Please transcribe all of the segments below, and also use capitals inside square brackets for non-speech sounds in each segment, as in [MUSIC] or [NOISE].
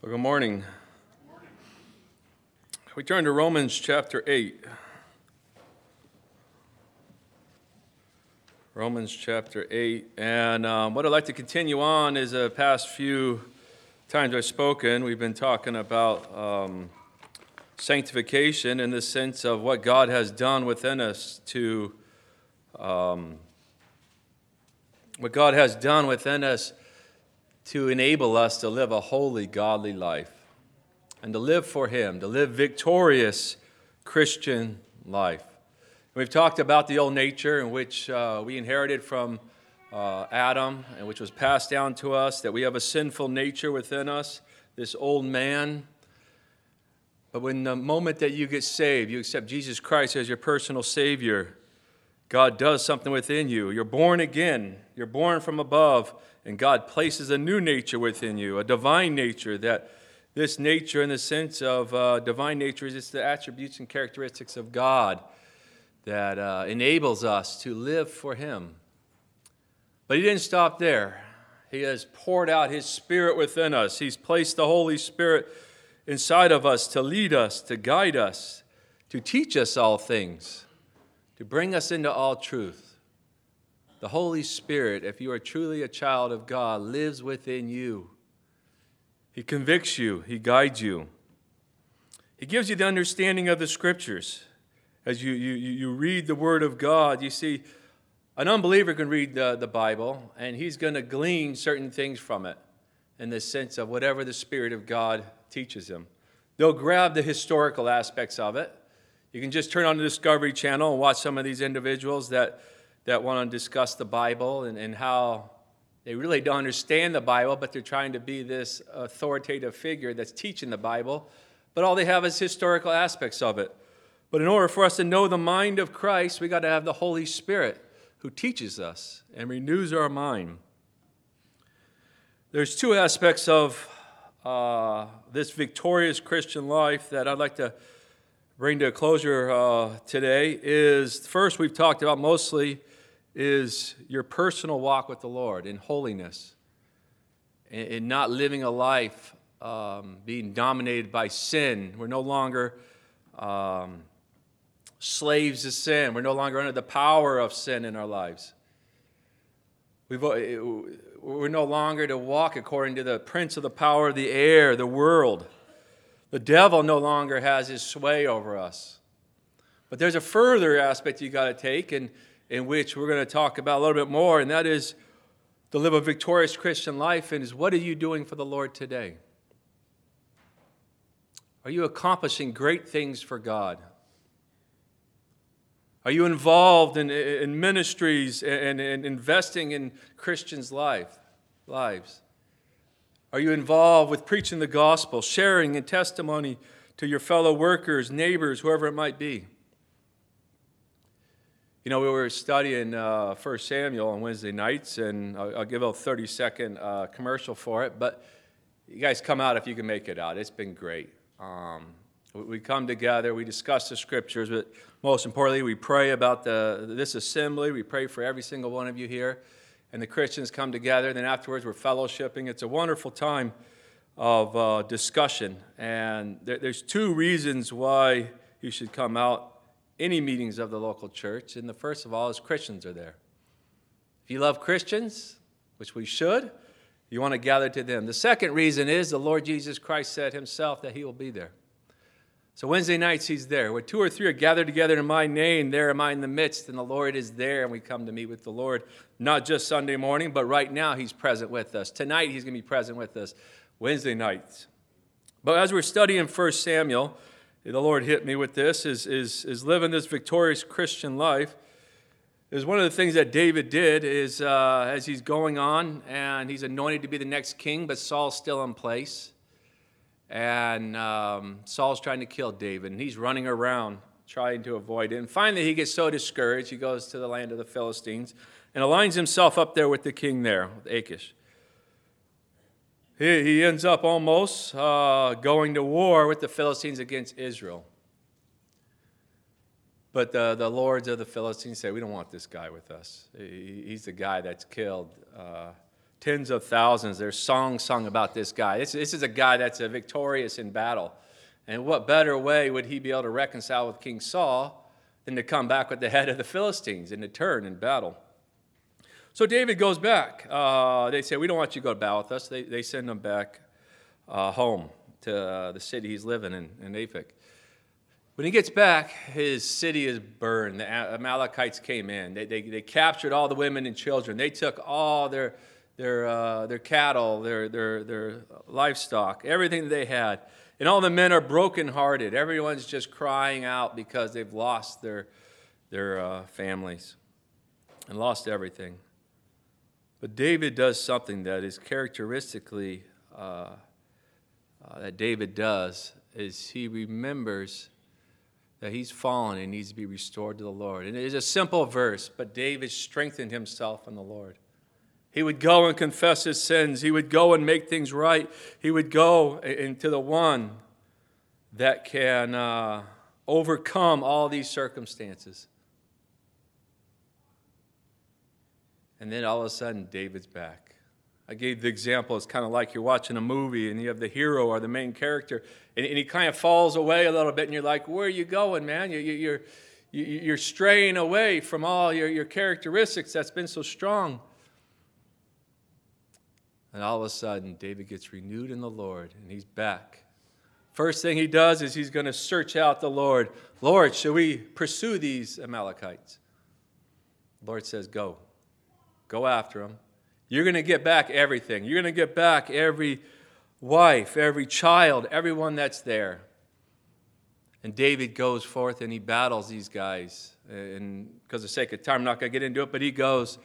Well, good morning. We turn to Romans chapter 8. Romans chapter 8. And um, what I'd like to continue on is the past few times I've spoken, we've been talking about um, sanctification in the sense of what God has done within us to. Um, what God has done within us to enable us to live a holy, godly life and to live for Him, to live victorious Christian life. We've talked about the old nature in which uh, we inherited from uh, Adam and which was passed down to us, that we have a sinful nature within us, this old man. But when the moment that you get saved, you accept Jesus Christ as your personal Savior, God does something within you. You're born again, you're born from above and God places a new nature within you, a divine nature that this nature, in the sense of uh, divine nature, is just the attributes and characteristics of God that uh, enables us to live for Him. But He didn't stop there. He has poured out His Spirit within us. He's placed the Holy Spirit inside of us to lead us, to guide us, to teach us all things, to bring us into all truth. The Holy Spirit, if you are truly a child of God, lives within you. He convicts you, He guides you. He gives you the understanding of the Scriptures. As you, you, you read the Word of God, you see, an unbeliever can read the, the Bible and he's going to glean certain things from it in the sense of whatever the Spirit of God teaches him. They'll grab the historical aspects of it. You can just turn on the Discovery Channel and watch some of these individuals that that want to discuss the Bible and, and how they really don't understand the Bible, but they're trying to be this authoritative figure that's teaching the Bible. But all they have is historical aspects of it. But in order for us to know the mind of Christ, we got to have the Holy Spirit who teaches us and renews our mind. There's two aspects of uh, this victorious Christian life that I'd like to bring to a closure uh, today. Is first we've talked about mostly is your personal walk with the Lord in holiness and not living a life um, being dominated by sin. We're no longer um, slaves to sin. We're no longer under the power of sin in our lives. We've, uh, we're no longer to walk according to the prince of the power of the air, the world. The devil no longer has his sway over us. But there's a further aspect you got to take, and in which we're going to talk about a little bit more, and that is to live a victorious Christian life, and is what are you doing for the Lord today? Are you accomplishing great things for God? Are you involved in, in ministries and, and investing in Christians' life, lives? Are you involved with preaching the gospel, sharing and testimony to your fellow workers, neighbors, whoever it might be? You know, we were studying uh, 1 Samuel on Wednesday nights, and I'll, I'll give a 30 second uh, commercial for it, but you guys come out if you can make it out. It's been great. Um, we come together, we discuss the scriptures, but most importantly, we pray about the, this assembly. We pray for every single one of you here. And the Christians come together, and then afterwards, we're fellowshipping. It's a wonderful time of uh, discussion. And there, there's two reasons why you should come out any meetings of the local church. And the first of all is Christians are there. If you love Christians, which we should, you want to gather to them. The second reason is the Lord Jesus Christ said himself that he will be there. So Wednesday nights he's there. Where two or three are gathered together in my name, there am I in the midst, and the Lord is there, and we come to meet with the Lord, not just Sunday morning, but right now he's present with us. Tonight he's going to be present with us, Wednesday nights. But as we're studying 1 Samuel, the Lord hit me with this, is, is, is living this victorious Christian life. Is one of the things that David did is uh, as he's going on and he's anointed to be the next king, but Saul's still in place. And um, Saul's trying to kill David, and he's running around trying to avoid it. And finally, he gets so discouraged, he goes to the land of the Philistines and aligns himself up there with the king there, with Achish he, he ends up almost uh, going to war with the Philistines against Israel. But the, the lords of the Philistines say, We don't want this guy with us. He, he's the guy that's killed uh, tens of thousands. There's songs sung about this guy. This, this is a guy that's a victorious in battle. And what better way would he be able to reconcile with King Saul than to come back with the head of the Philistines and to turn in battle? So David goes back. Uh, they say, We don't want you to go to battle with us. They, they send him back uh, home to uh, the city he's living in, in Aphek. When he gets back, his city is burned. The Amalekites came in. They, they, they captured all the women and children. They took all their, their, uh, their cattle, their, their, their livestock, everything they had. And all the men are brokenhearted. Everyone's just crying out because they've lost their, their uh, families and lost everything. But David does something that is characteristically uh, uh, that David does is he remembers that he's fallen and needs to be restored to the Lord. And it is a simple verse, but David strengthened himself in the Lord. He would go and confess his sins. He would go and make things right. He would go into the one that can uh, overcome all these circumstances. And then all of a sudden, David's back. I gave the example, it's kind of like you're watching a movie and you have the hero or the main character, and, and he kind of falls away a little bit, and you're like, Where are you going, man? You, you, you're, you're straying away from all your, your characteristics that's been so strong. And all of a sudden, David gets renewed in the Lord, and he's back. First thing he does is he's going to search out the Lord. Lord, shall we pursue these Amalekites? The Lord says, Go. Go after them you're going to get back everything. You're going to get back every wife, every child, everyone that's there. And David goes forth and he battles these guys. And because of sake of time, I'm not going to get into it, but he goes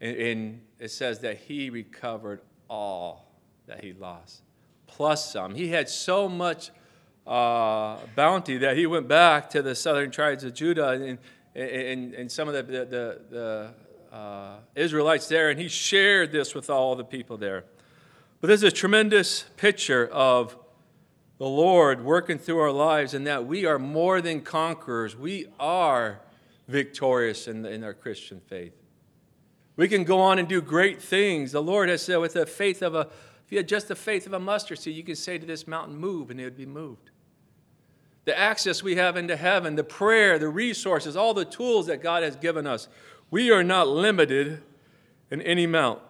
and, and it says that he recovered all that he lost, plus some. He had so much uh, bounty that he went back to the southern tribes of Judah and, and, and some of the, the, the, the uh, Israelites there, and he shared this with all the people there. But there's a tremendous picture of the Lord working through our lives and that we are more than conquerors. We are victorious in, the, in our Christian faith. We can go on and do great things. The Lord has said, with the faith of a, if you had just the faith of a mustard seed, you could say to this mountain, move, and it would be moved. The access we have into heaven, the prayer, the resources, all the tools that God has given us. We are not limited in any amount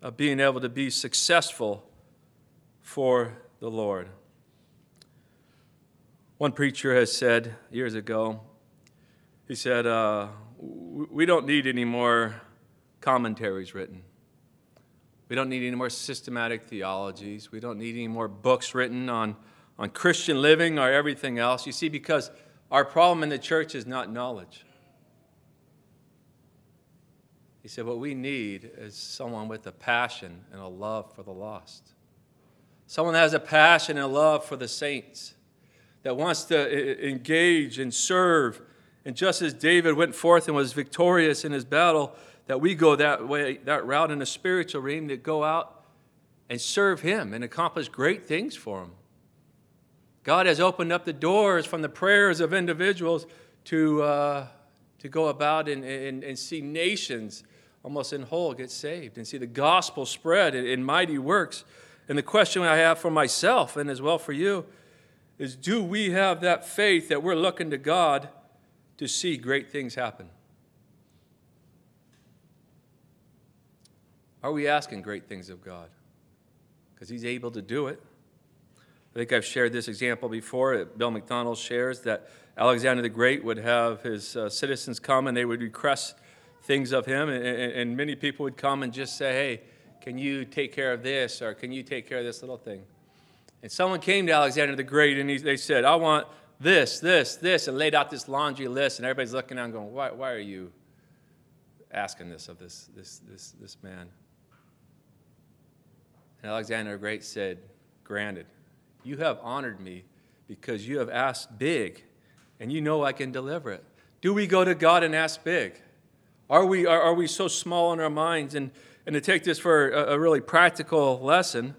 of being able to be successful for the Lord. One preacher has said years ago, he said, uh, We don't need any more commentaries written. We don't need any more systematic theologies. We don't need any more books written on, on Christian living or everything else. You see, because our problem in the church is not knowledge. He said, What we need is someone with a passion and a love for the lost. Someone that has a passion and a love for the saints, that wants to engage and serve. And just as David went forth and was victorious in his battle, that we go that way, that route in the spiritual realm, to go out and serve him and accomplish great things for him. God has opened up the doors from the prayers of individuals to, uh, to go about and, and, and see nations almost in whole get saved and see the gospel spread in, in mighty works. And the question I have for myself and as well for you is do we have that faith that we're looking to God to see great things happen? Are we asking great things of God? Because He's able to do it. I think I've shared this example before. Bill MacDonald shares that Alexander the Great would have his uh, citizens come and they would request things of him, and, and, many people would come and just say, Hey, can you take care of this, or can you take care of this little thing? And someone came to Alexander the Great and he, they said, I want this, this, this, and laid out this laundry list, and everybody's looking at around going, Why, why are you asking this of this, this, this, this man? And Alexander the Great said, Granted, you have honored me because you have asked big, and you know I can deliver it. Do we go to God and ask big? Are we, are, are we so small in our minds? And, and to take this for a, a really practical lesson,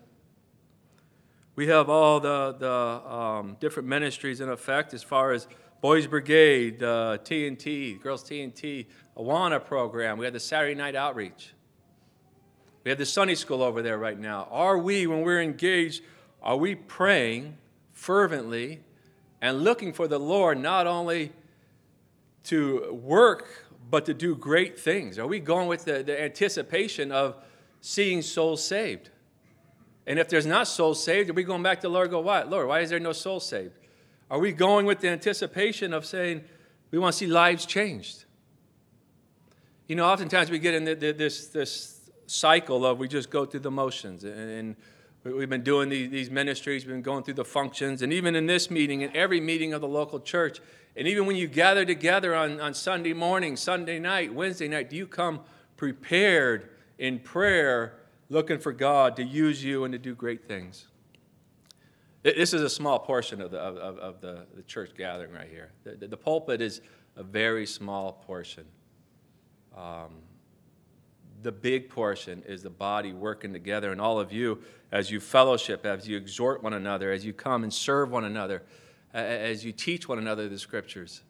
we have all the, the um, different ministries in effect as far as Boys Brigade, uh, T&T, Girls T&T, Awana program. We had the Saturday night outreach. We have the Sunday school over there right now. Are we, when we're engaged, are we praying fervently and looking for the Lord not only to work, but to do great things? Are we going with the, the anticipation of seeing souls saved? And if there's not souls saved, are we going back to the Lord go, why? Lord, why is there no soul saved? Are we going with the anticipation of saying, we want to see lives changed? You know, oftentimes we get in this, this cycle of we just go through the motions. And we've been doing these ministries, we've been going through the functions. And even in this meeting, in every meeting of the local church, and even when you gather together on, on Sunday morning, Sunday night, Wednesday night, do you come prepared in prayer looking for God to use you and to do great things. This is a small portion of the, of, of the, the church gathering right here. The, the, pulpit is a very small portion. Um, the big portion is the body working together, and all of you, as you fellowship, as you exhort one another, as you come and serve one another, as you teach one another the scriptures.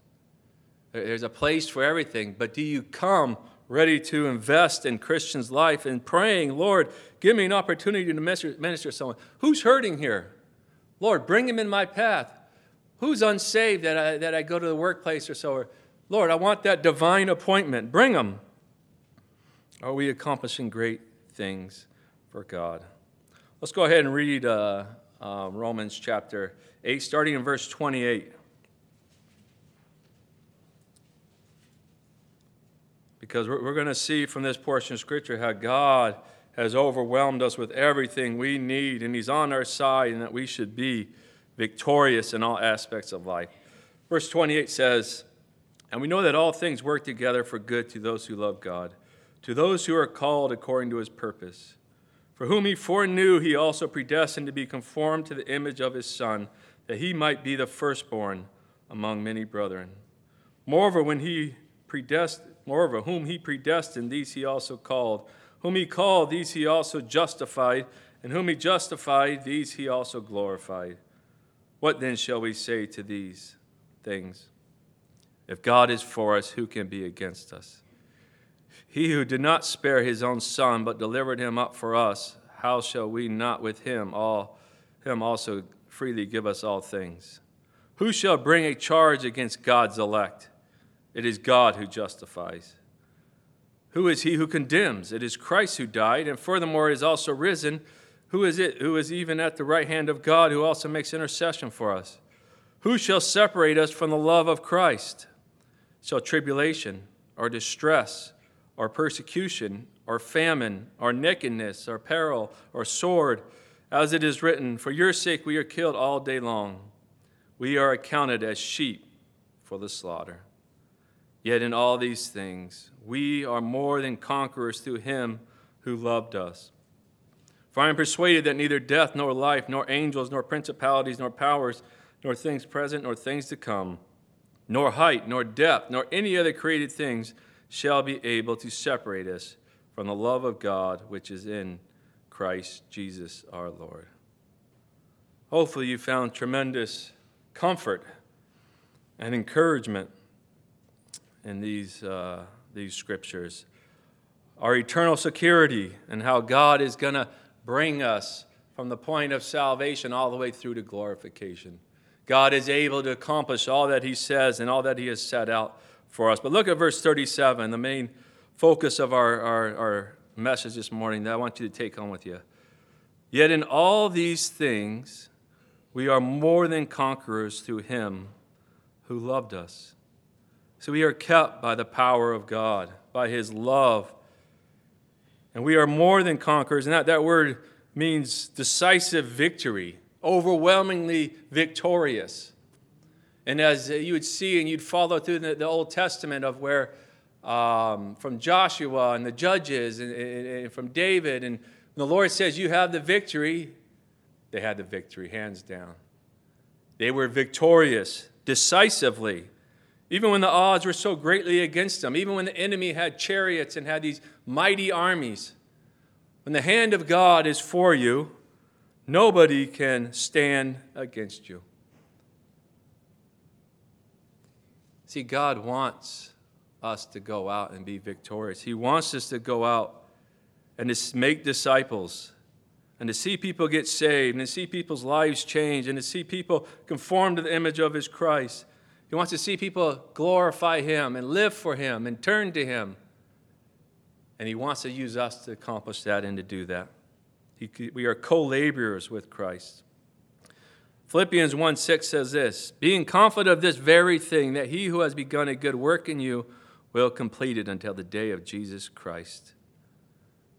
There's a place for everything, but do you come ready to invest in Christians' life and praying, Lord, give me an opportunity to minister, to someone. Who's hurting here? Lord, bring him in my path. Who's unsaved that I, that I go to the workplace or so? Or, Lord, I want that divine appointment. Bring them. Are we accomplishing great things for God? Let's go ahead and read uh, uh, Romans chapter 8, starting in verse 28. because we're, we're going to see from this portion of Scripture how God has overwhelmed us with everything we need, and He's on our side, and that we should be victorious in all aspects of life. Verse 28 says, And we know that all things work together for good to those who love God, to those who are called according to His purpose. For whom He foreknew, He also predestined to be conformed to the image of His Son, that He might be the firstborn among many brethren. Moreover, when He predestined, Moreover, whom he predestined, these he also called. Whom he called, these he also justified. And whom he justified, these he also glorified. What then shall we say to these things? If God is for us, who can be against us? He who did not spare his own son, but delivered him up for us, how shall we not with him all him also freely give us all things? Who shall bring a charge against God's elect? It is God who justifies. Who is he who condemns? It is Christ who died, and furthermore is also risen. Who is it who is even at the right hand of God, who also makes intercession for us? Who shall separate us from the love of Christ? Shall tribulation, or distress, or persecution, or famine, or nakedness, or peril, or sword? As it is written, For your sake we are killed all day long. We are accounted as sheep for the slaughter. Yet in all these things, we are more than conquerors through him who loved us. For I am persuaded that neither death, nor life, nor angels, nor principalities, nor powers, nor things present, nor things to come, nor height, nor depth, nor any other created things shall be able to separate us from the love of God which is in Christ Jesus our Lord. Hopefully, you found tremendous comfort and encouragement in these, uh, these scriptures. Our eternal security and how God is going to bring us from the point of salvation all the way through to glorification. God is able to accomplish all that He says and all that He has set out for us. But look at verse 37, the main focus of our, our, our message this morning that I want you to take home with you. Yet in all these things, we are more than conquerors through Him who loved us. So we are kept by the power of God, by His love. And we are more than conquerors. And that, that word means decisive victory, overwhelmingly victorious. And as you would see, and you'd follow through the, the Old Testament of where um, from Joshua and the judges and, and, and from David, and the Lord says, You have the victory, they had the victory, hands down. They were victorious decisively. Even when the odds were so greatly against them, even when the enemy had chariots and had these mighty armies, when the hand of God is for you, nobody can stand against you. See, God wants us to go out and be victorious. He wants us to go out and to make disciples and to see people get saved and to see people's lives change and to see people conform to the image of his Christ. He wants to see people glorify him and live for him and turn to him. And he wants to use us to accomplish that and to do that. He, we are co laborers with Christ. Philippians 1 6 says this Being confident of this very thing, that he who has begun a good work in you will complete it until the day of Jesus Christ.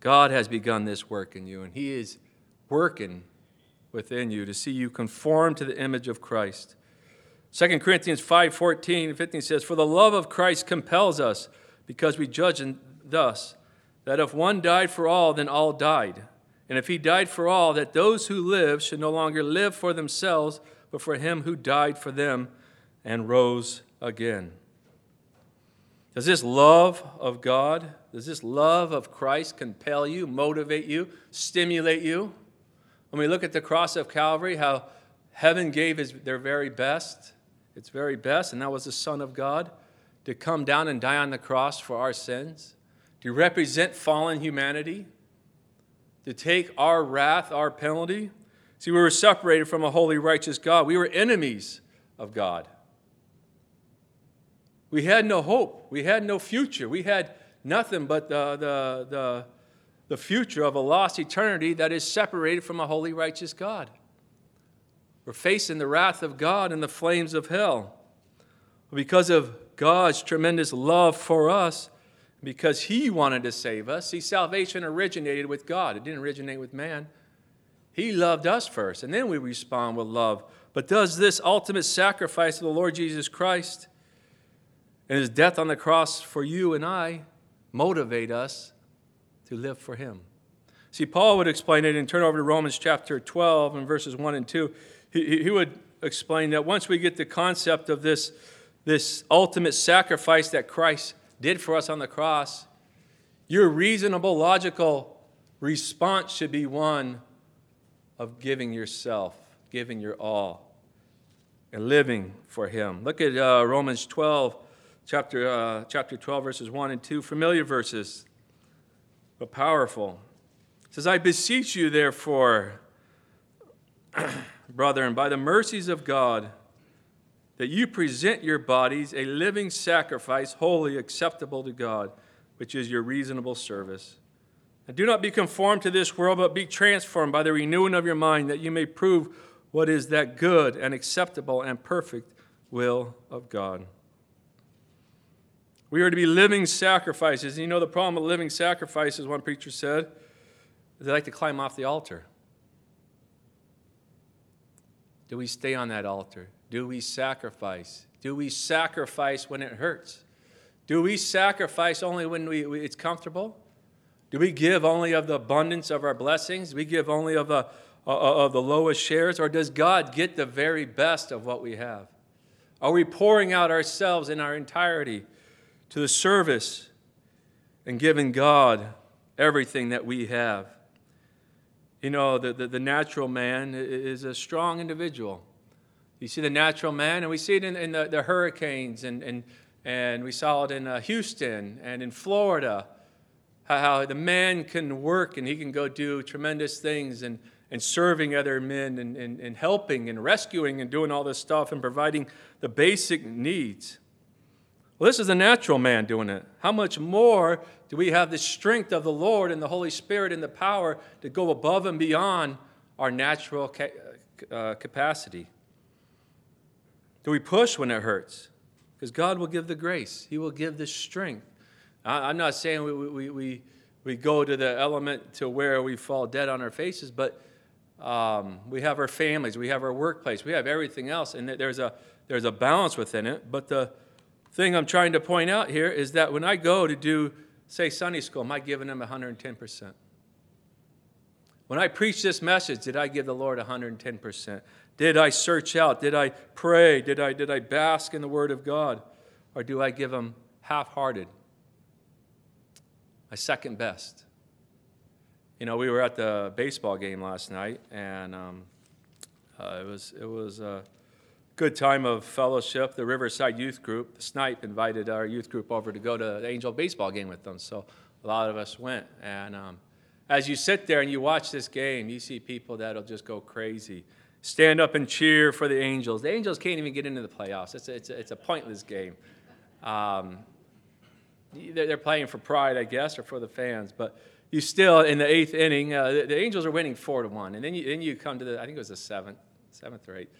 God has begun this work in you, and he is working within you to see you conform to the image of Christ. 2 Corinthians 5 14 and 15 says, For the love of Christ compels us, because we judge thus, that if one died for all, then all died. And if he died for all, that those who live should no longer live for themselves, but for him who died for them and rose again. Does this love of God, does this love of Christ compel you, motivate you, stimulate you? When we look at the cross of Calvary, how heaven gave his, their very best, its very best, and that was the Son of God, to come down and die on the cross for our sins, to represent fallen humanity, to take our wrath, our penalty. See, we were separated from a holy, righteous God. We were enemies of God. We had no hope. We had no future. We had nothing but the, the, the, the future of a lost eternity that is separated from a holy, righteous God. We're facing the wrath of God and the flames of hell. Because of God's tremendous love for us, because he wanted to save us. See, salvation originated with God, it didn't originate with man. He loved us first, and then we respond with love. But does this ultimate sacrifice of the Lord Jesus Christ and his death on the cross for you and I motivate us to live for him? See, Paul would explain it and turn over to Romans chapter 12 and verses 1 and 2. He, he would explain that once we get the concept of this, this ultimate sacrifice that Christ did for us on the cross, your reasonable, logical response should be one of giving yourself, giving your all, and living for Him. Look at uh, Romans 12, chapter, uh, chapter 12, verses 1 and 2, familiar verses, but powerful. It says, I beseech you, therefore, [CLEARS THROAT] brethren, by the mercies of God, that you present your bodies a living sacrifice, wholly acceptable to God, which is your reasonable service. And do not be conformed to this world, but be transformed by the renewing of your mind, that you may prove what is that good and acceptable and perfect will of God. We are to be living sacrifices. You know the problem with living sacrifices, one preacher said, is they like to climb off the altar. Do we stay on that altar? Do we sacrifice? Do we sacrifice when it hurts? Do we sacrifice only when we, we, it's comfortable? Do we give only of the abundance of our blessings? We give only of the, of the lowest shares? Or does God get the very best of what we have? Are we pouring out ourselves in our entirety to the service and giving God everything that we have? You know, the, the, the natural man is a strong individual. You see the natural man, and we see it in, in the, the, hurricanes, and, and, and we saw it in uh, Houston and in Florida, how, how, the man can work and he can go do tremendous things and, and serving other men and, and, and helping and rescuing and doing all this stuff and providing the basic needs. Well, this is the natural man doing it. How much more do we have the strength of the Lord and the Holy Spirit and the power to go above and beyond our natural ca- uh, capacity? Do we push when it hurts? Because God will give the grace, He will give the strength. I, am not saying we, we, we, we go to the element to where we fall dead on our faces, but um, we have our families, we have our workplace, we have everything else, and there's a, there's a balance within it. But the thing I'm trying to point out here is that when I go to do, say, Sunday school, am I giving them 110%? When I preach this message, did I give the Lord 110%? Did I search out? Did I pray? Did I, did I bask in the Word of God? Or do I give them half hearted? My second best. You know, we were at the baseball game last night, and um, uh, it, was, it was a good time of fellowship. The Riverside Youth Group, the Snipe, invited our youth group over to go to the Angel baseball game with them. So a lot of us went. And um, as you sit there and you watch this game, you see people that'll just go crazy. Stand up and cheer for the Angels. The Angels can't even get into the playoffs. It's a, it's a, it's a pointless game. Um, they're playing for pride, I guess, or for the fans. But you still, in the eighth inning, uh, the, the, Angels are winning four to one, and then you, then you come to the, I think it was the seventh, seventh or eighth.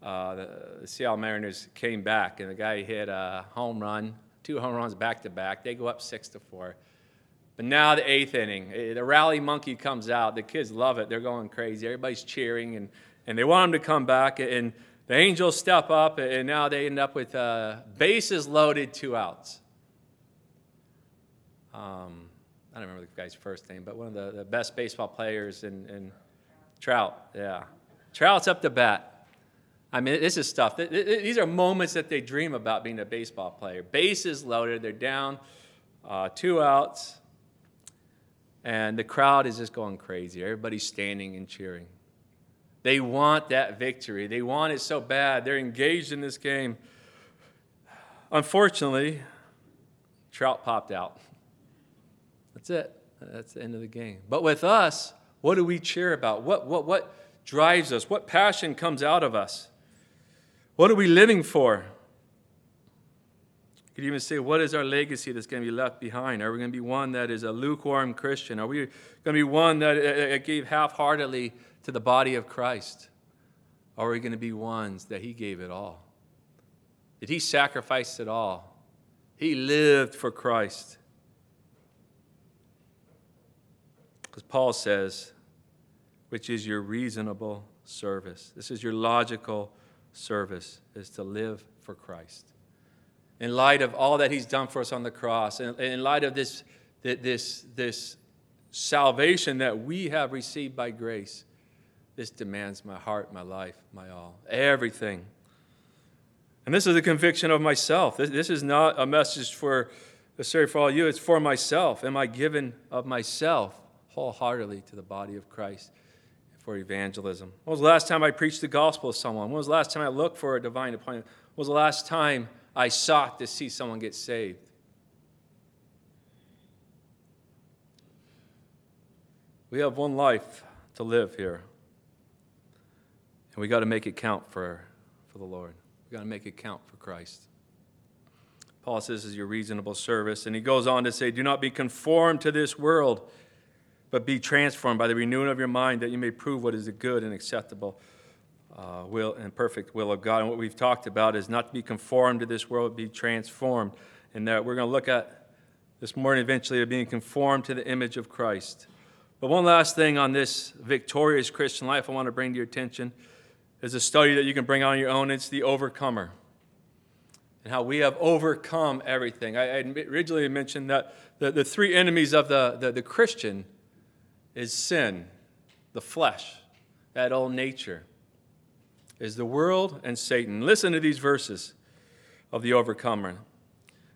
Uh, the, the Seattle Mariners came back, and the guy hit a home run, two home runs back to back. They go up six to four. But now the eighth inning, eh, the rally monkey comes out. The kids love it. They're going crazy. Everybody's cheering, and, and they want him to come back. And the Angels step up, and now they end up with uh, bases loaded, two outs. Um, I don't remember the guy's first name, but one of the, the best baseball players in, in Trout. Yeah. Trout's up to bat. I mean, this is stuff. These are moments that they dream about being a baseball player. Bases loaded, they're down, uh, two outs. And the crowd is just going crazy. Everybody's standing and cheering. They want that victory. They want it so bad. They're engaged in this game. Unfortunately, Trout popped out. That's it. That's the end of the game. But with us, what do we cheer about? What, what, what drives us? What passion comes out of us? What are we living for? You could even say, what is our legacy that's going to be left behind? Are we going to be one that is a lukewarm Christian? Are we going to be one that gave half heartedly to the body of Christ? Or are we going to be ones that He gave it all? Did He sacrifice it all? He lived for Christ. Because Paul says, which is your reasonable service. This is your logical service, is to live for Christ in light of all that he's done for us on the cross, in, in light of this, this, this salvation that we have received by grace, this demands my heart, my life, my all, everything. And this is a conviction of myself. This, this is not a message for, uh, sorry, for all you, it's for myself. Am I given of myself wholeheartedly to the body of Christ for evangelism? When was the last time I preached the gospel to someone? When was the last time I looked for a divine appointment? When was the last time I sought to see someone get saved. We have one life to live here. And we got to make it count for, for the Lord. We got to make it count for Christ. Paul says, is your reasonable service. And he goes on to say, Do not be conformed to this world, but be transformed by the renewing of your mind, that you may prove what is the good and acceptable uh, will and perfect will of God. And what we've talked about is not to be conformed to this world, but be transformed. And that we're going to look at this morning eventually of being conformed to the image of Christ. But one last thing on this victorious Christian life I want to bring to your attention is a study that you can bring on your own. It's the overcomer. And how we have overcome everything. I, I originally mentioned that the, the three enemies of the, the, the Christian is sin, the flesh, that old nature is the world and Satan. Listen to these verses of the overcomer.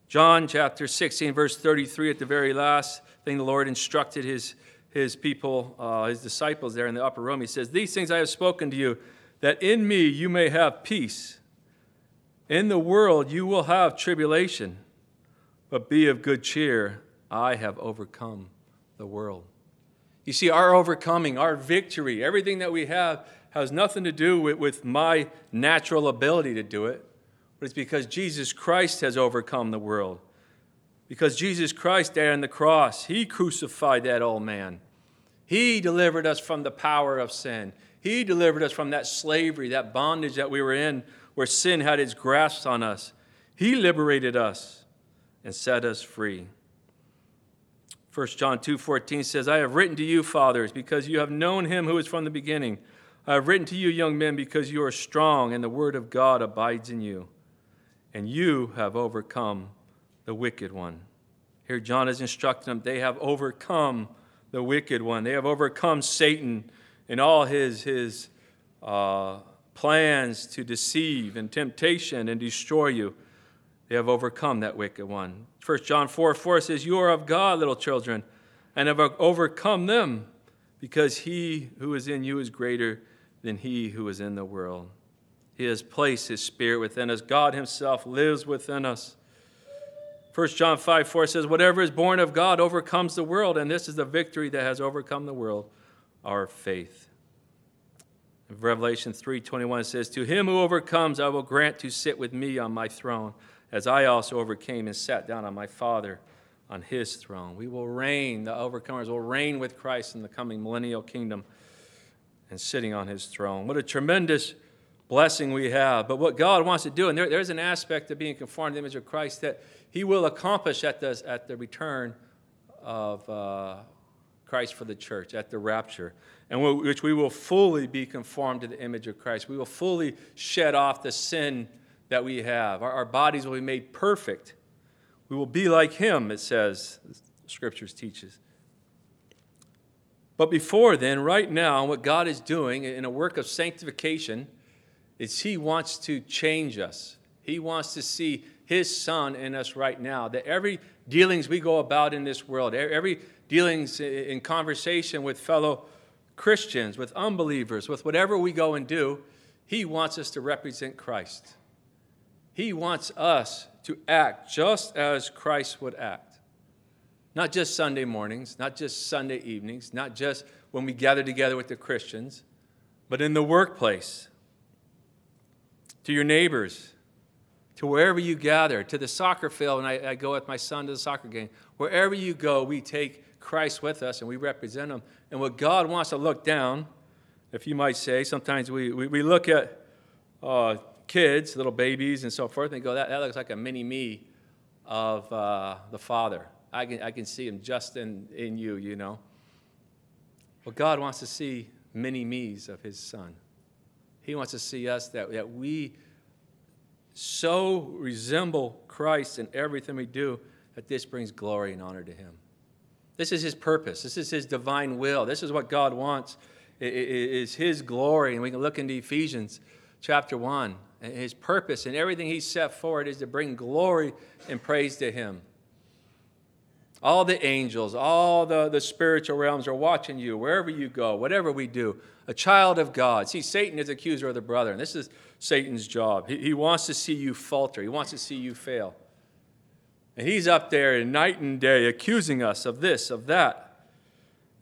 John chapter 16, verse 33, at the very last thing the Lord instructed his, his people, uh, his disciples there in the upper room. He says, These things I have spoken to you, that in me you may have peace. In the world you will have tribulation, but be of good cheer. I have overcome the world. You see, our overcoming, our victory, everything that we have has nothing to do with, with my natural ability to do it, but it's because Jesus Christ has overcome the world. Because Jesus Christ died on the cross, He crucified that old man. He delivered us from the power of sin. He delivered us from that slavery, that bondage that we were in, where sin had its grasp on us. He liberated us and set us free. 1 John 2:14 says, "I have written to you, fathers, because you have known him who is from the beginning. I have written to you, young men, because you are strong and the word of God abides in you, and you have overcome the wicked one. Here, John is instructing them they have overcome the wicked one. They have overcome Satan and all his, his uh, plans to deceive and temptation and destroy you. They have overcome that wicked one. 1 John 4 4 says, You are of God, little children, and have overcome them, because he who is in you is greater than he who is in the world. He has placed his spirit within us. God himself lives within us. 1 John 5 4 says, Whatever is born of God overcomes the world, and this is the victory that has overcome the world, our faith. Revelation 3:21 says, "To him who overcomes I will grant to sit with me on my throne, as I also overcame and sat down on my Father on his throne." We will reign, the overcomers will reign with Christ in the coming millennial kingdom and sitting on his throne. What a tremendous blessing we have. But what God wants to do, and there, there's an aspect of being conformed to the image of Christ that he will accomplish at the, at the return of uh, Christ for the church, at the rapture and which we will fully be conformed to the image of Christ. We will fully shed off the sin that we have. Our, our bodies will be made perfect. We will be like Him, it says, Scriptures teaches. But before then, right now, what God is doing in a work of sanctification is He wants to change us. He wants to see His Son in us right now. That every dealings we go about in this world, every dealings in conversation with fellow Christians, with unbelievers, with whatever we go and do, He wants us to represent Christ. He wants us to act just as Christ would act. Not just Sunday mornings, not just Sunday evenings, not just when we gather together with the Christians, but in the workplace, to your neighbors, to wherever you gather, to the soccer field, and I, I go with my son to the soccer game. Wherever you go, we take Christ with us and we represent him. And what God wants to look down, if you might say, sometimes we, we, we look at uh, kids, little babies, and so forth, and go, that, that looks like a mini me of uh, the Father. I can, I can see him just in, in you, you know. Well, God wants to see many me's of his Son. He wants to see us that, that we so resemble Christ in everything we do that this brings glory and honor to him. This is his purpose. This is his divine will. This is what God wants. It is his glory. And we can look into Ephesians chapter 1. His purpose and everything he set forward is to bring glory and praise to him. All the angels, all the, the spiritual realms are watching you wherever you go, whatever we do. A child of God. See, Satan is accuser of the brother, and this is Satan's job. He, he wants to see you falter, he wants to see you fail. And he's up there night and day accusing us of this, of that.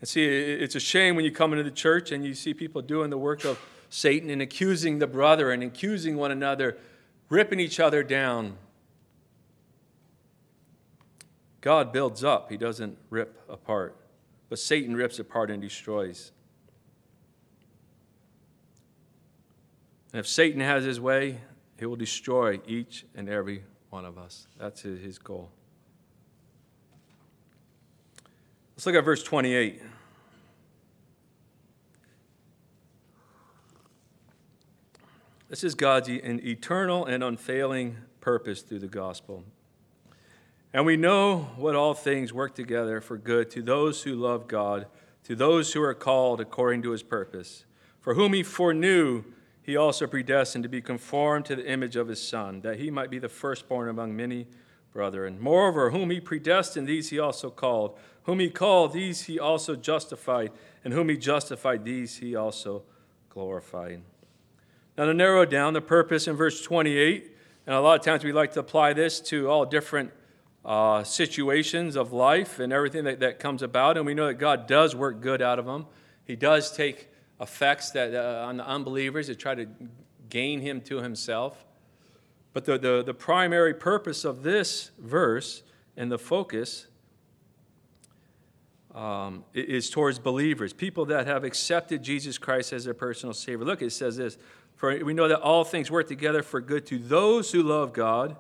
And see, it's a shame when you come into the church and you see people doing the work of Satan and accusing the brother and accusing one another, ripping each other down. God builds up, he doesn't rip apart. But Satan rips apart and destroys. And if Satan has his way, he will destroy each and every one of us. That's his goal. Let's look at verse 28. This is God's eternal and unfailing purpose through the gospel. And we know what all things work together for good to those who love God, to those who are called according to his purpose, for whom he foreknew he also predestined to be conformed to the image of his Son, that he might be the firstborn among many brethren. Moreover, whom he predestined, these he also called. Whom he called, these he also justified. And whom he justified, these he also glorified. Now, to narrow down the purpose in verse 28, and a lot of times we like to apply this to all different uh, situations of life and everything that, that comes about, and we know that God does work good out of them. He does take effects that, uh, on the unbelievers to try to gain him to himself. But the, the, the primary purpose of this verse and the focus um, is towards believers, people that have accepted Jesus Christ as their personal Savior. Look, it says this For we know that all things work together for good to those who love God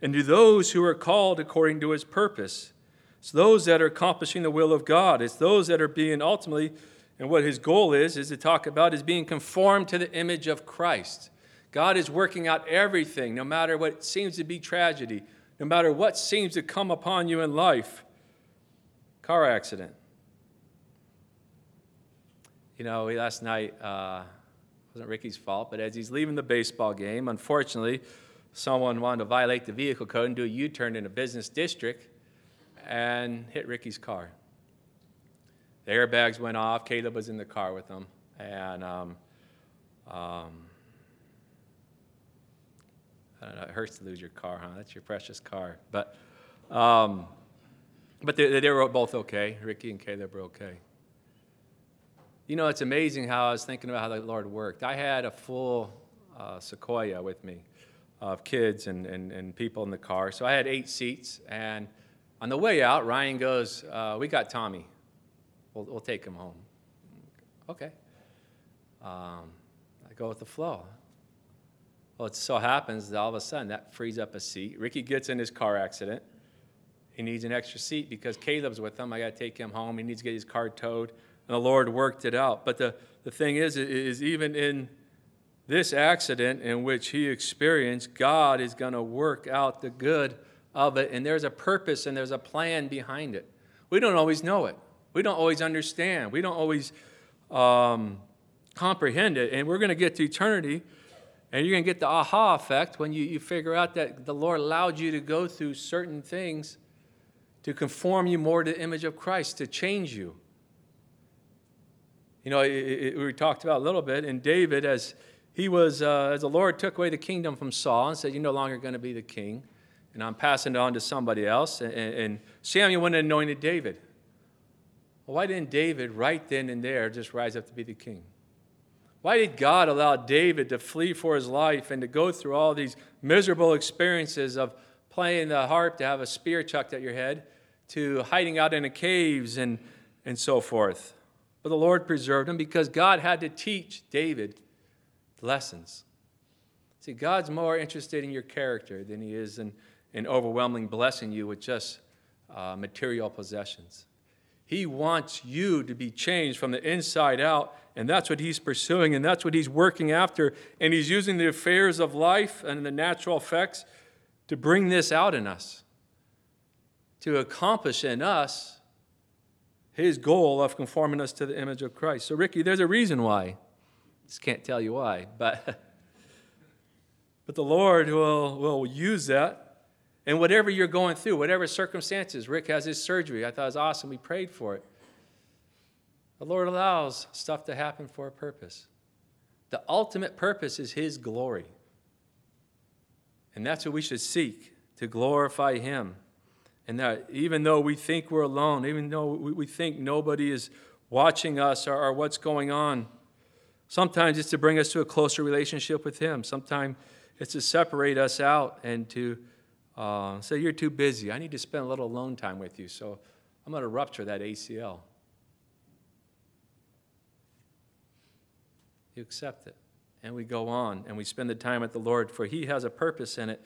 and to those who are called according to his purpose. It's those that are accomplishing the will of God. It's those that are being ultimately and what his goal is, is to talk about is being conformed to the image of Christ. God is working out everything, no matter what seems to be tragedy, no matter what seems to come upon you in life. Car accident. You know, last night uh, wasn't Ricky's fault, but as he's leaving the baseball game, unfortunately, someone wanted to violate the vehicle code and do a U turn in a business district and hit Ricky's car. The airbags went off. Caleb was in the car with them. And um, um, I don't know, it hurts to lose your car, huh? That's your precious car. But Um, but they, they were both okay. Ricky and Caleb were okay. You know, it's amazing how I was thinking about how the Lord worked. I had a full uh, Sequoia with me of kids and, and, and people in the car. So I had eight seats. And on the way out, Ryan goes, uh, We got Tommy. We'll, we'll take him home. Okay. Um, I go with the flow. Well, it so happens that all of a sudden that frees up a seat. Ricky gets in his car accident. He needs an extra seat because Caleb's with him. I got to take him home. He needs to get his car towed. And the Lord worked it out. But the, the thing is, is even in this accident in which he experienced, God is going to work out the good of it. And there's a purpose and there's a plan behind it. We don't always know it. We don't always understand. We don't always um, comprehend it. And we're going to get to eternity and you're going to get the aha effect when you, you figure out that the Lord allowed you to go through certain things to conform you more to the image of Christ, to change you. You know, it, it, we talked about a little bit, and David, as he was, uh, as the Lord took away the kingdom from Saul and said, You're no longer going to be the king, and I'm passing it on to somebody else. And, and Samuel went and anointed David. Well, why didn't David, right then and there, just rise up to be the king? Why did God allow David to flee for his life and to go through all these miserable experiences of playing the harp to have a spear chucked at your head to hiding out in the caves and, and so forth? But the Lord preserved him because God had to teach David lessons. See, God's more interested in your character than he is in, in overwhelming blessing you with just uh, material possessions. He wants you to be changed from the inside out and that's what he's pursuing, and that's what he's working after. And he's using the affairs of life and the natural effects to bring this out in us, to accomplish in us his goal of conforming us to the image of Christ. So, Ricky, there's a reason why. Just can't tell you why, but, [LAUGHS] but the Lord will, will use that. And whatever you're going through, whatever circumstances, Rick has his surgery. I thought it was awesome. We prayed for it. The Lord allows stuff to happen for a purpose. The ultimate purpose is His glory. And that's what we should seek to glorify Him. And that even though we think we're alone, even though we think nobody is watching us or, or what's going on, sometimes it's to bring us to a closer relationship with Him. Sometimes it's to separate us out and to uh, say, You're too busy. I need to spend a little alone time with you. So I'm going to rupture that ACL. You accept it. And we go on and we spend the time with the Lord, for He has a purpose in it,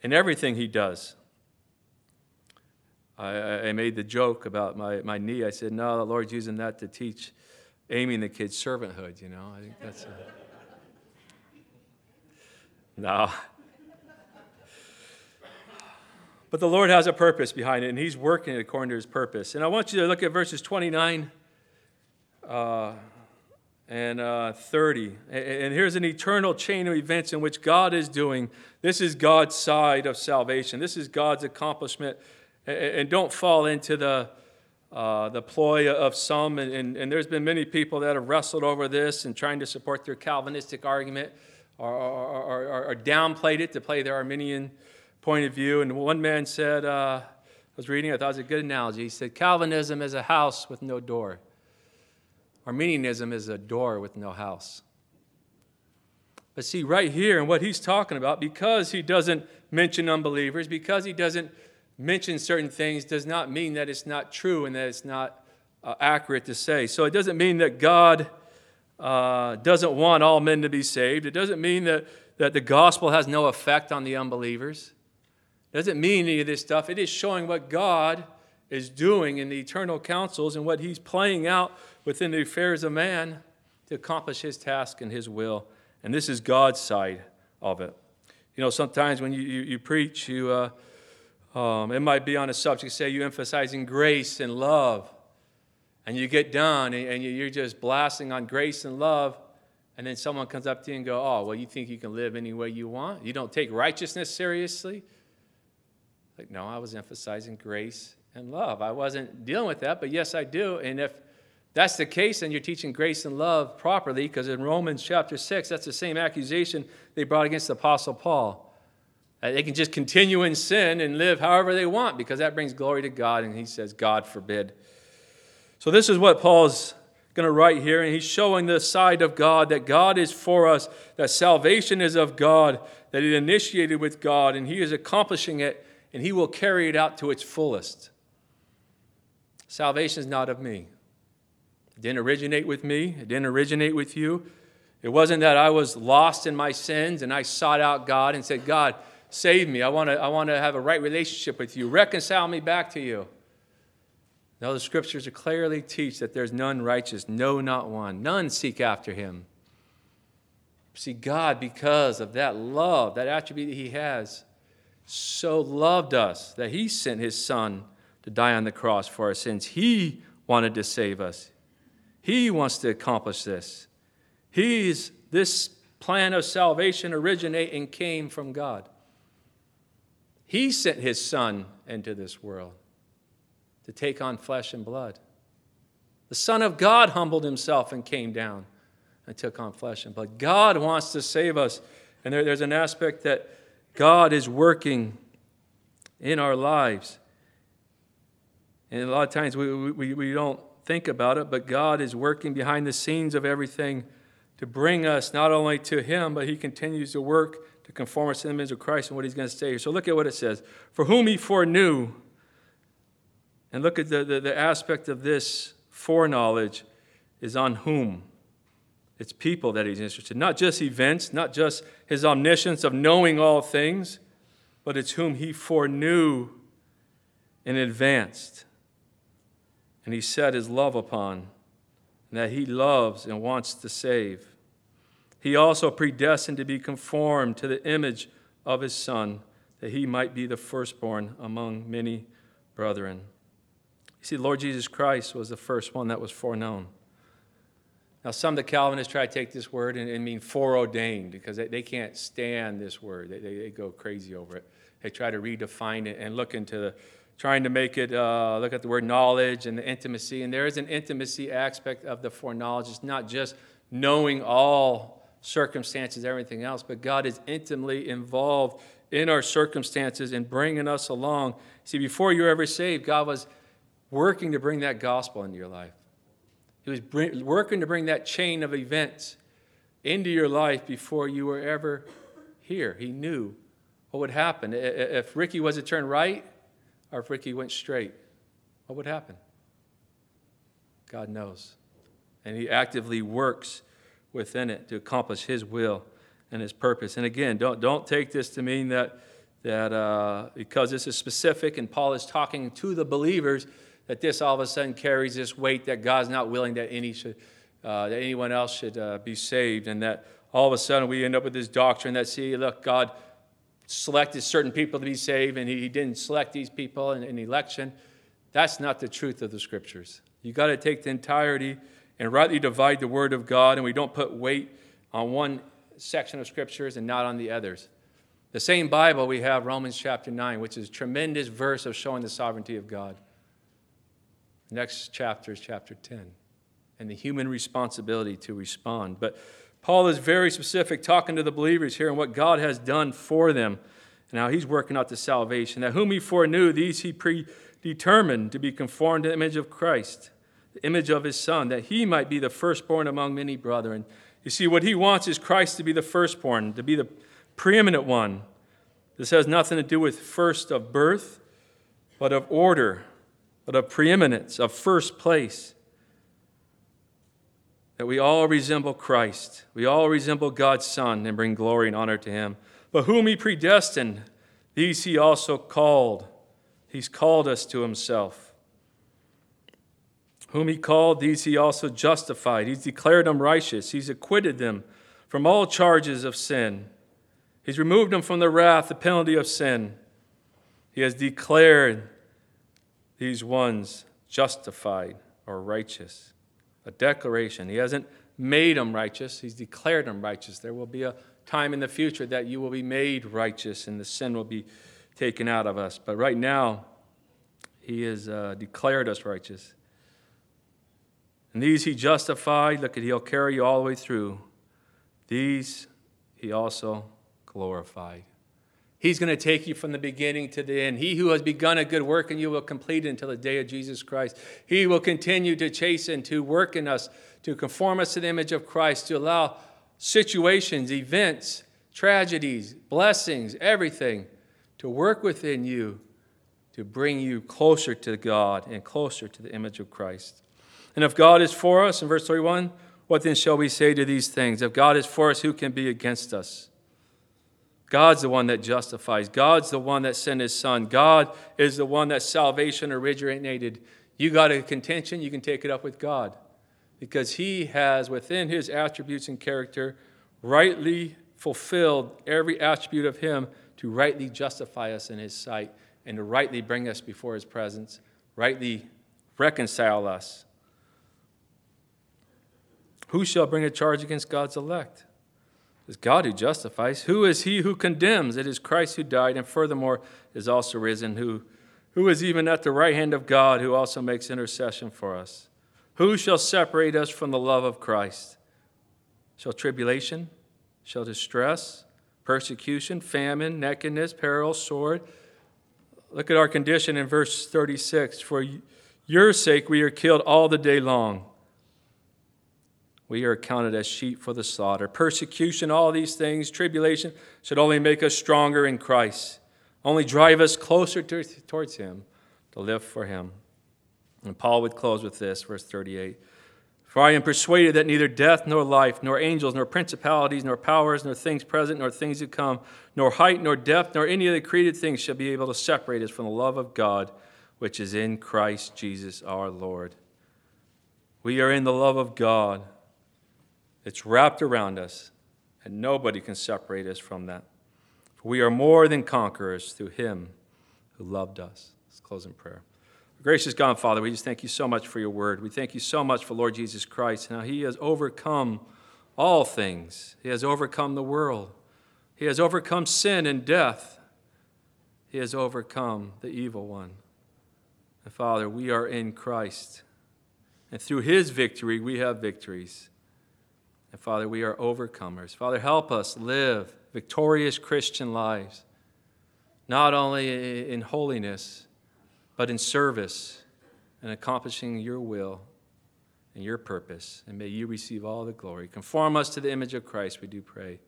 in everything He does. I, I made the joke about my, my knee. I said, No, the Lord's using that to teach Amy and the kids servanthood, you know. I think that's a. [LAUGHS] No. But the Lord has a purpose behind it, and He's working according to His purpose. And I want you to look at verses 29. Uh, and uh, 30. And here's an eternal chain of events in which God is doing. This is God's side of salvation. This is God's accomplishment. And don't fall into the, uh, the ploy of some. And, and, and, there's been many people that have wrestled over this and trying to support their Calvinistic argument or, or, or, or downplayed it to play their Arminian point of view. And one man said, uh, I was reading, I thought it was a good analogy. He said, Calvinism is a house with no door. Arminianism is a door with no house. But see, right here, and what he's talking about, because he doesn't mention unbelievers, because he doesn't mention certain things, does not mean that it's not true and that it's not uh, accurate to say. So it doesn't mean that God uh, doesn't want all men to be saved. It doesn't mean that, that the gospel has no effect on the unbelievers. Doesn't mean any of this stuff. It is showing what God is doing in the eternal councils and what he's playing out within the affairs of man to accomplish his task and his will. And this is God's side of it. You know, sometimes when you, you, you preach, you, uh, um, it might be on a subject, say you're emphasizing grace and love. And you get done and, and you're just blasting on grace and love. And then someone comes up to you and go, oh, well, you think you can live any way you want? You don't take righteousness seriously? Like, no, I was emphasizing grace and love. I wasn't dealing with that, but yes, I do. And if that's the case, and you're teaching grace and love properly, because in Romans chapter 6, that's the same accusation they brought against the Apostle Paul. Uh, they can just continue in sin and live however they want because that brings glory to God, and he says, God forbid. So, this is what Paul's going to write here, and he's showing the side of God that God is for us, that salvation is of God, that it initiated with God, and he is accomplishing it, and he will carry it out to its fullest. Salvation is not of me. It didn't originate with me, it didn't originate with you. It wasn't that I was lost in my sins and I sought out God and said, God, save me. I want to I want to have a right relationship with you. Reconcile me back to you. No, the scriptures clearly teach that there's none righteous, no, not one. None seek after him. See, God, because of that love, that attribute that he has, so loved us that he sent his son to die on the cross for our sins. He wanted to save us. He wants to accomplish this. He's this plan of salvation originate and came from God. He sent his son into this world to take on flesh and blood. The Son of God humbled himself and came down and took on flesh and blood. God wants to save us. And there, there's an aspect that God is working in our lives. And a lot of times we, we, we don't think about it, but God is working behind the scenes of everything to bring us not only to Him, but He continues to work to conform us to the image of Christ and what He's going to say here. So look at what it says. For whom He foreknew, and look at the, the, the aspect of this foreknowledge is on whom? It's people that he's interested. in, Not just events, not just his omniscience of knowing all things, but it's whom he foreknew and advanced. And he set his love upon, and that he loves and wants to save. He also predestined to be conformed to the image of his Son, that he might be the firstborn among many brethren. You see, Lord Jesus Christ was the first one that was foreknown. Now, some of the Calvinists try to take this word and, and mean foreordained because they, they can't stand this word. They, they, they, go crazy over it. They try to redefine it and look into the, trying to make it, uh, look at the word knowledge and the intimacy. And there is an intimacy aspect of the foreknowledge. It's not just knowing all circumstances, everything else, but God is intimately involved in our circumstances and bringing us along. See, before you were ever saved, God was working to bring that gospel into your life. He was working to bring that chain of events into your life before you were ever here. He knew what would happen. If Ricky was to turn right or if Ricky went straight, what would happen? God knows. And He actively works within it to accomplish His will and His purpose. And again, don't, don't take this to mean that, that uh, because this is specific and Paul is talking to the believers, that this all of a sudden carries this weight that God's not willing that any should, uh, that anyone else should uh, be saved, and that all of a sudden we end up with this doctrine that see, look, God selected certain people to be saved, and He didn't select these people in, in election. That's not the truth of the Scriptures. You got to take the entirety and rightly divide the Word of God, and we don't put weight on one section of Scriptures and not on the others. The same Bible we have Romans chapter 9, which is a tremendous verse of showing the sovereignty of God. Next chapter is chapter 10 and the human responsibility to respond. But Paul is very specific, talking to the believers here and what God has done for them and how he's working out the salvation. That whom he foreknew, these he predetermined to be conformed to the image of Christ, the image of his Son, that he might be the firstborn among many brethren. You see, what he wants is Christ to be the firstborn, to be the preeminent one. This has nothing to do with first of birth, but of order but of preeminence, of first place. That we all resemble Christ. We all resemble God's Son and bring glory and honor to Him. But whom He predestined, these He also called. He's called us to Himself. Whom He called, these He also justified. He's declared them righteous. He's acquitted them from all charges of sin. He's removed them from the wrath, the penalty of sin. He has declared these ones justified or righteous. A declaration. He hasn't made them righteous, He's declared them righteous. There will be a time in the future that you will be made righteous and the sin will be taken out of us. But right now, He has uh, declared us righteous. And these He justified. Look at, He'll carry you all the way through. These He also glorified. He's going to take you from the beginning to the end. He who has begun a good work and you will complete it until the day of Jesus Christ. He will continue to chasten, to work in us, to conform us to the image of Christ, to allow situations, events, tragedies, blessings, everything to work within you to bring you closer to God and closer to the image of Christ. And if God is for us, in verse 31, what then shall we say to these things? If God is for us, who can be against us? God's the one that justifies. God's the one that sent his son. God is the one that salvation originated. You got a contention, you can take it up with God because he has within his attributes and character rightly fulfilled every attribute of him to rightly justify us in his sight and to rightly bring us before his presence, rightly reconcile us. Who shall bring a charge against God's elect? Is God who justifies. Who is he who condemns? It is Christ who died, and furthermore is also risen, who, who is even at the right hand of God, who also makes intercession for us. Who shall separate us from the love of Christ? Shall tribulation, shall distress, persecution, famine, nakedness, peril, sword? Look at our condition in verse 36. For your sake we are killed all the day long. We are accounted as sheep for the slaughter. Persecution, all these things, tribulation, should only make us stronger in Christ, only drive us closer to, towards Him to live for Him. And Paul would close with this, verse 38. For I am persuaded that neither death nor life, nor angels, nor principalities, nor powers, nor things present, nor things to come, nor height, nor depth, nor any of the created things shall be able to separate us from the love of God which is in Christ Jesus our Lord. We are in the love of God. It's wrapped around us, and nobody can separate us from that. For we are more than conquerors through him who loved us. Let's close in prayer. Gracious God, Father, we just thank you so much for your word. We thank you so much for Lord Jesus Christ and how he has overcome all things. He has overcome the world. He has overcome sin and death. He has overcome the evil one. And Father, we are in Christ. And through his victory, we have victories. And Father, we are overcomers. Father, help us live victorious Christian lives, not only in holiness, but in service and accomplishing your will and your purpose. And may you receive all the glory. Conform us to the image of Christ, we do pray. In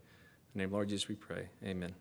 the name of Lord Jesus, we pray. Amen.